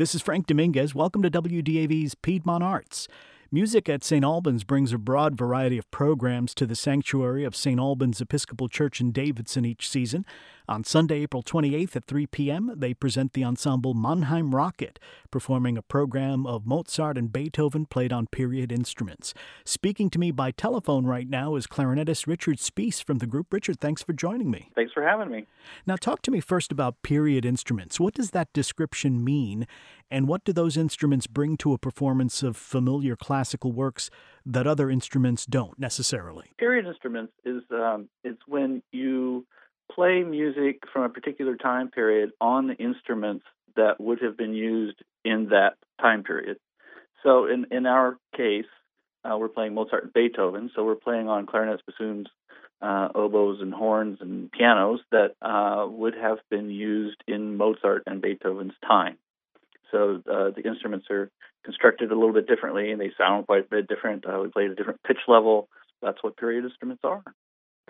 This is Frank Dominguez. Welcome to WDAV's Piedmont Arts. Music at St. Albans brings a broad variety of programs to the sanctuary of St. Albans Episcopal Church in Davidson each season. On Sunday, April 28th at 3 p.m., they present the ensemble Mannheim Rocket, performing a program of Mozart and Beethoven played on period instruments. Speaking to me by telephone right now is clarinetist Richard Spees from the group. Richard, thanks for joining me. Thanks for having me. Now, talk to me first about period instruments. What does that description mean, and what do those instruments bring to a performance of familiar classical works that other instruments don't necessarily? Period instruments is um, is when you play music from a particular time period on the instruments that would have been used in that time period. So in, in our case, uh, we're playing Mozart and Beethoven, so we're playing on clarinets, bassoons, uh, oboes, and horns and pianos that uh, would have been used in Mozart and Beethoven's time. So uh, the instruments are constructed a little bit differently, and they sound quite a bit different. Uh, we play at a different pitch level. That's what period instruments are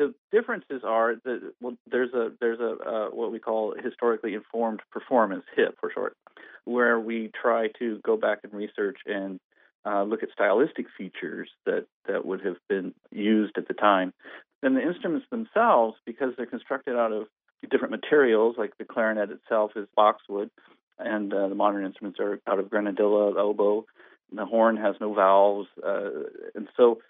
the differences are that well, there's a there's a uh, what we call historically informed performance HIP for short, where we try to go back and research and uh, look at stylistic features that that would have been used at the time. Then the instruments themselves, because they're constructed out of different materials, like the clarinet itself is boxwood, and uh, the modern instruments are out of granadilla, oboe. the horn has no valves, uh, and so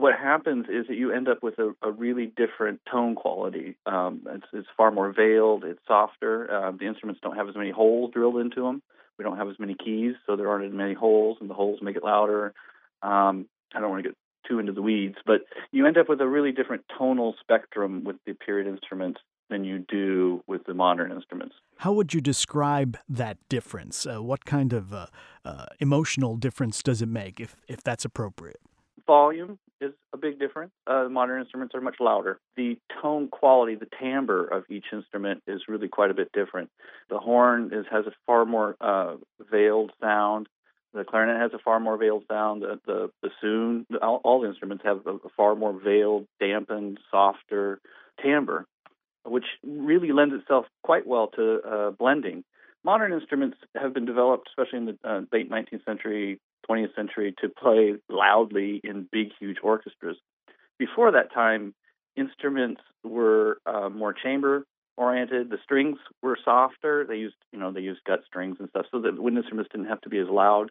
what happens is that you end up with a, a really different tone quality. Um, it's, it's, far more veiled, it's softer. Uh, the instruments don't have as many holes drilled into them. We don't have as many keys, so there aren't as many holes, and the holes make it louder. Um, I don't want to get too into the weeds, but you end up with a really different tonal spectrum with the period instruments than you do with the modern instruments. How would you describe that difference? Uh, what kind of uh, uh emotional difference does it make, if if that's appropriate? volume is a big difference. Uh, modern instruments are much louder. The tone quality, the timbre of each instrument is really quite a bit different. The horn is, has a far more uh, veiled sound. The clarinet has a far more veiled sound. The, the bassoon, all, all the instruments have a, a far more veiled, dampened, softer timbre, which really lends itself quite well to uh, blending. Modern instruments have been developed, especially in the uh, late 19th century, 20th century to play loudly in big, huge orchestras. Before that time, instruments were uh, more chamber oriented. The strings were softer. They used, you know, they used gut strings and stuff, so the wind instruments didn't have to be as loud.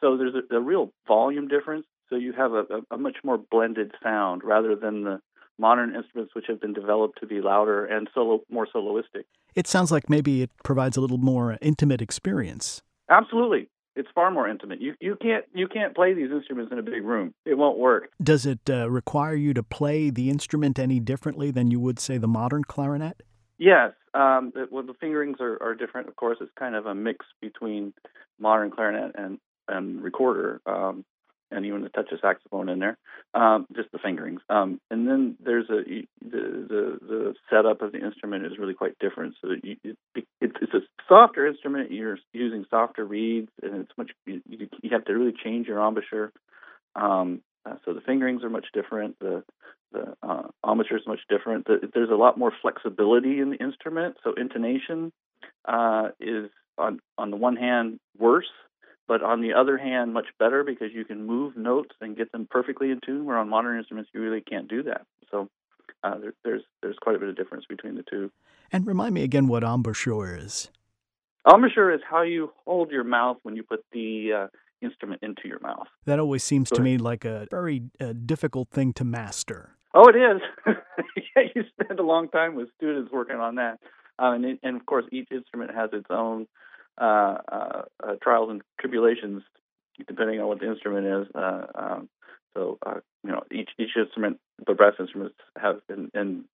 So there's a, a real volume difference. So you have a, a, a much more blended sound rather than the modern instruments which have been developed to be louder and solo more soloistic. It sounds like maybe it provides a little more intimate experience. Absolutely. It's far more intimate. You you can't you can't play these instruments in a big room. It won't work. Does it uh, require you to play the instrument any differently than you would say the modern clarinet? Yes. Um, well, the fingerings are, are different. Of course, it's kind of a mix between modern clarinet and and recorder. Um, and even a touch saxophone in there, um, just the fingerings. Um, and then there's a the, the the setup of the instrument is really quite different. So you, it, it's a softer instrument. You're using softer reeds, and it's much you, you have to really change your embouchure. Um, uh, so the fingerings are much different. The the uh, embouchure is much different. The, there's a lot more flexibility in the instrument. So intonation uh, is on on the one hand worse but on the other hand, much better because you can move notes and get them perfectly in tune. Where on modern instruments, you really can't do that. So uh, there, there's there's quite a bit of difference between the two. And remind me again what embouchure is. Embouchure is how you hold your mouth when you put the uh, instrument into your mouth. That always seems to me like a very uh, difficult thing to master. Oh, it is. yeah, you spend a long time with students working on that, uh, and, it, and of course, each instrument has its own Uh, uh, uh, trials and tribulations depending on what the instrument is. Um, so you know, each each instrument, the brass instruments have, and, and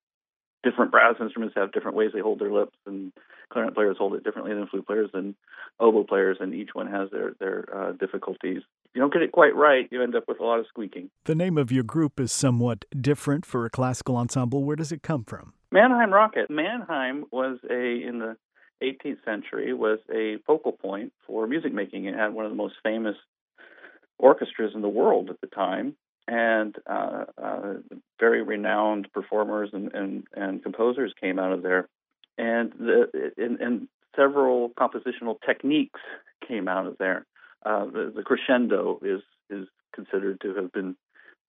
different brass instruments have different ways they hold their lips, and clarinet players hold it differently than flute players and oboe players, and each one has their their uh, difficulties. If you don't get it quite right, you end up with a lot of squeaking. The name of your group is somewhat different for a classical ensemble. Where does it come from? Mannheim Rocket. Mannheim was a in the 18th century was a focal point for music making. It had one of the most famous orchestras in the world at the time, and uh, uh, very renowned performers and, and, and composers came out of there. And the, in, in several compositional techniques came out of there. Uh, the, the, crescendo is is considered to have been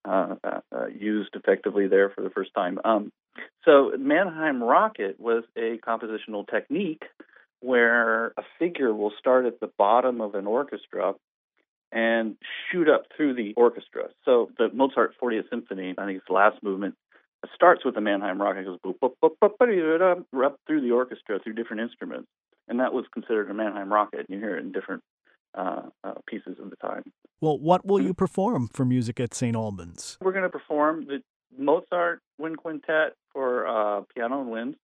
uh, uh, uh, used effectively there for the first time. Um, so Mannheim Rocket was a compositional technique where a figure will start at the bottom of an orchestra and shoot up through the orchestra. So the Mozart 40th Symphony, I think it's the last movement, starts with the Mannheim Rocket, goes boop, boop, boop, boop, boop, up through the orchestra through different instruments, and that was considered a Mannheim Rocket. You hear it in different uh, uh, pieces of the time. Well, what will you perform for music at St. Albans? We're going to perform the Mozart Wind Quintet for uh, piano and wind,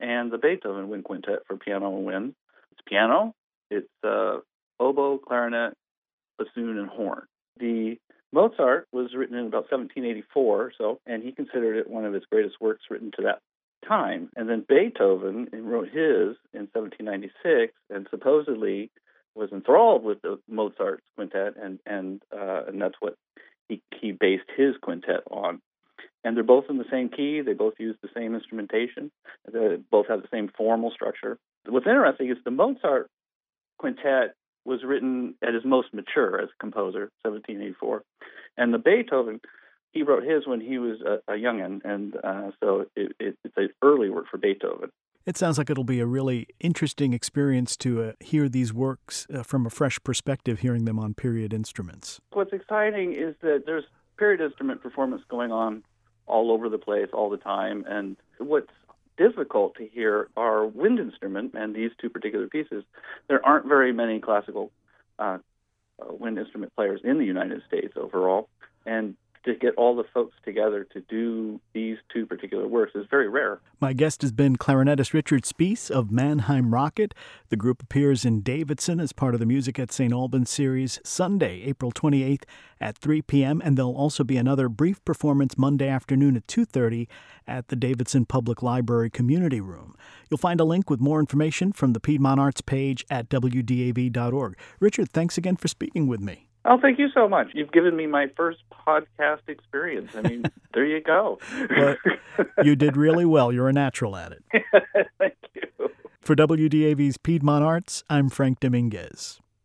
and the Beethoven Wind Quintet for piano and wind. It's piano, it's uh, oboe, clarinet, bassoon, and horn. The Mozart was written in about 1784 so, and he considered it one of his greatest works written to that time. And then Beethoven wrote his in 1796, and supposedly was enthralled with the Mozart's quintet, and and uh, and that's what he he based his quintet on. And they're both in the same key. They both use the same instrumentation. They both have the same formal structure. What's interesting is the Mozart quintet was written at his most mature as a composer, 1784, and the Beethoven he wrote his when he was a, a youngin, and uh, so it, it, it's an early work for Beethoven. It sounds like it'll be a really interesting experience to uh, hear these works uh, from a fresh perspective, hearing them on period instruments. What's exciting is that there's period instrument performance going on all over the place all the time, and what's difficult to hear are wind instrument and these two particular pieces. There aren't very many classical uh, uh wind instrument players in the United States overall, and to get all the folks together to do these two particular works is very rare. My guest has been clarinetist Richard Spease of Mannheim Rocket. The group appears in Davidson as part of the Music at St. Albans series Sunday, April 28th at 3 p.m. and there'll also be another brief performance Monday afternoon at 2:30 at the Davidson Public Library Community Room. You'll find a link with more information from the Piedmont Arts page at wdav.org. Richard, thanks again for speaking with me. Oh, thank you so much. You've given me my first podcast experience. I mean, there you go. well, you did really well. You're a natural at it. thank you. For WDAV's Piedmont Arts, I'm Frank Dominguez.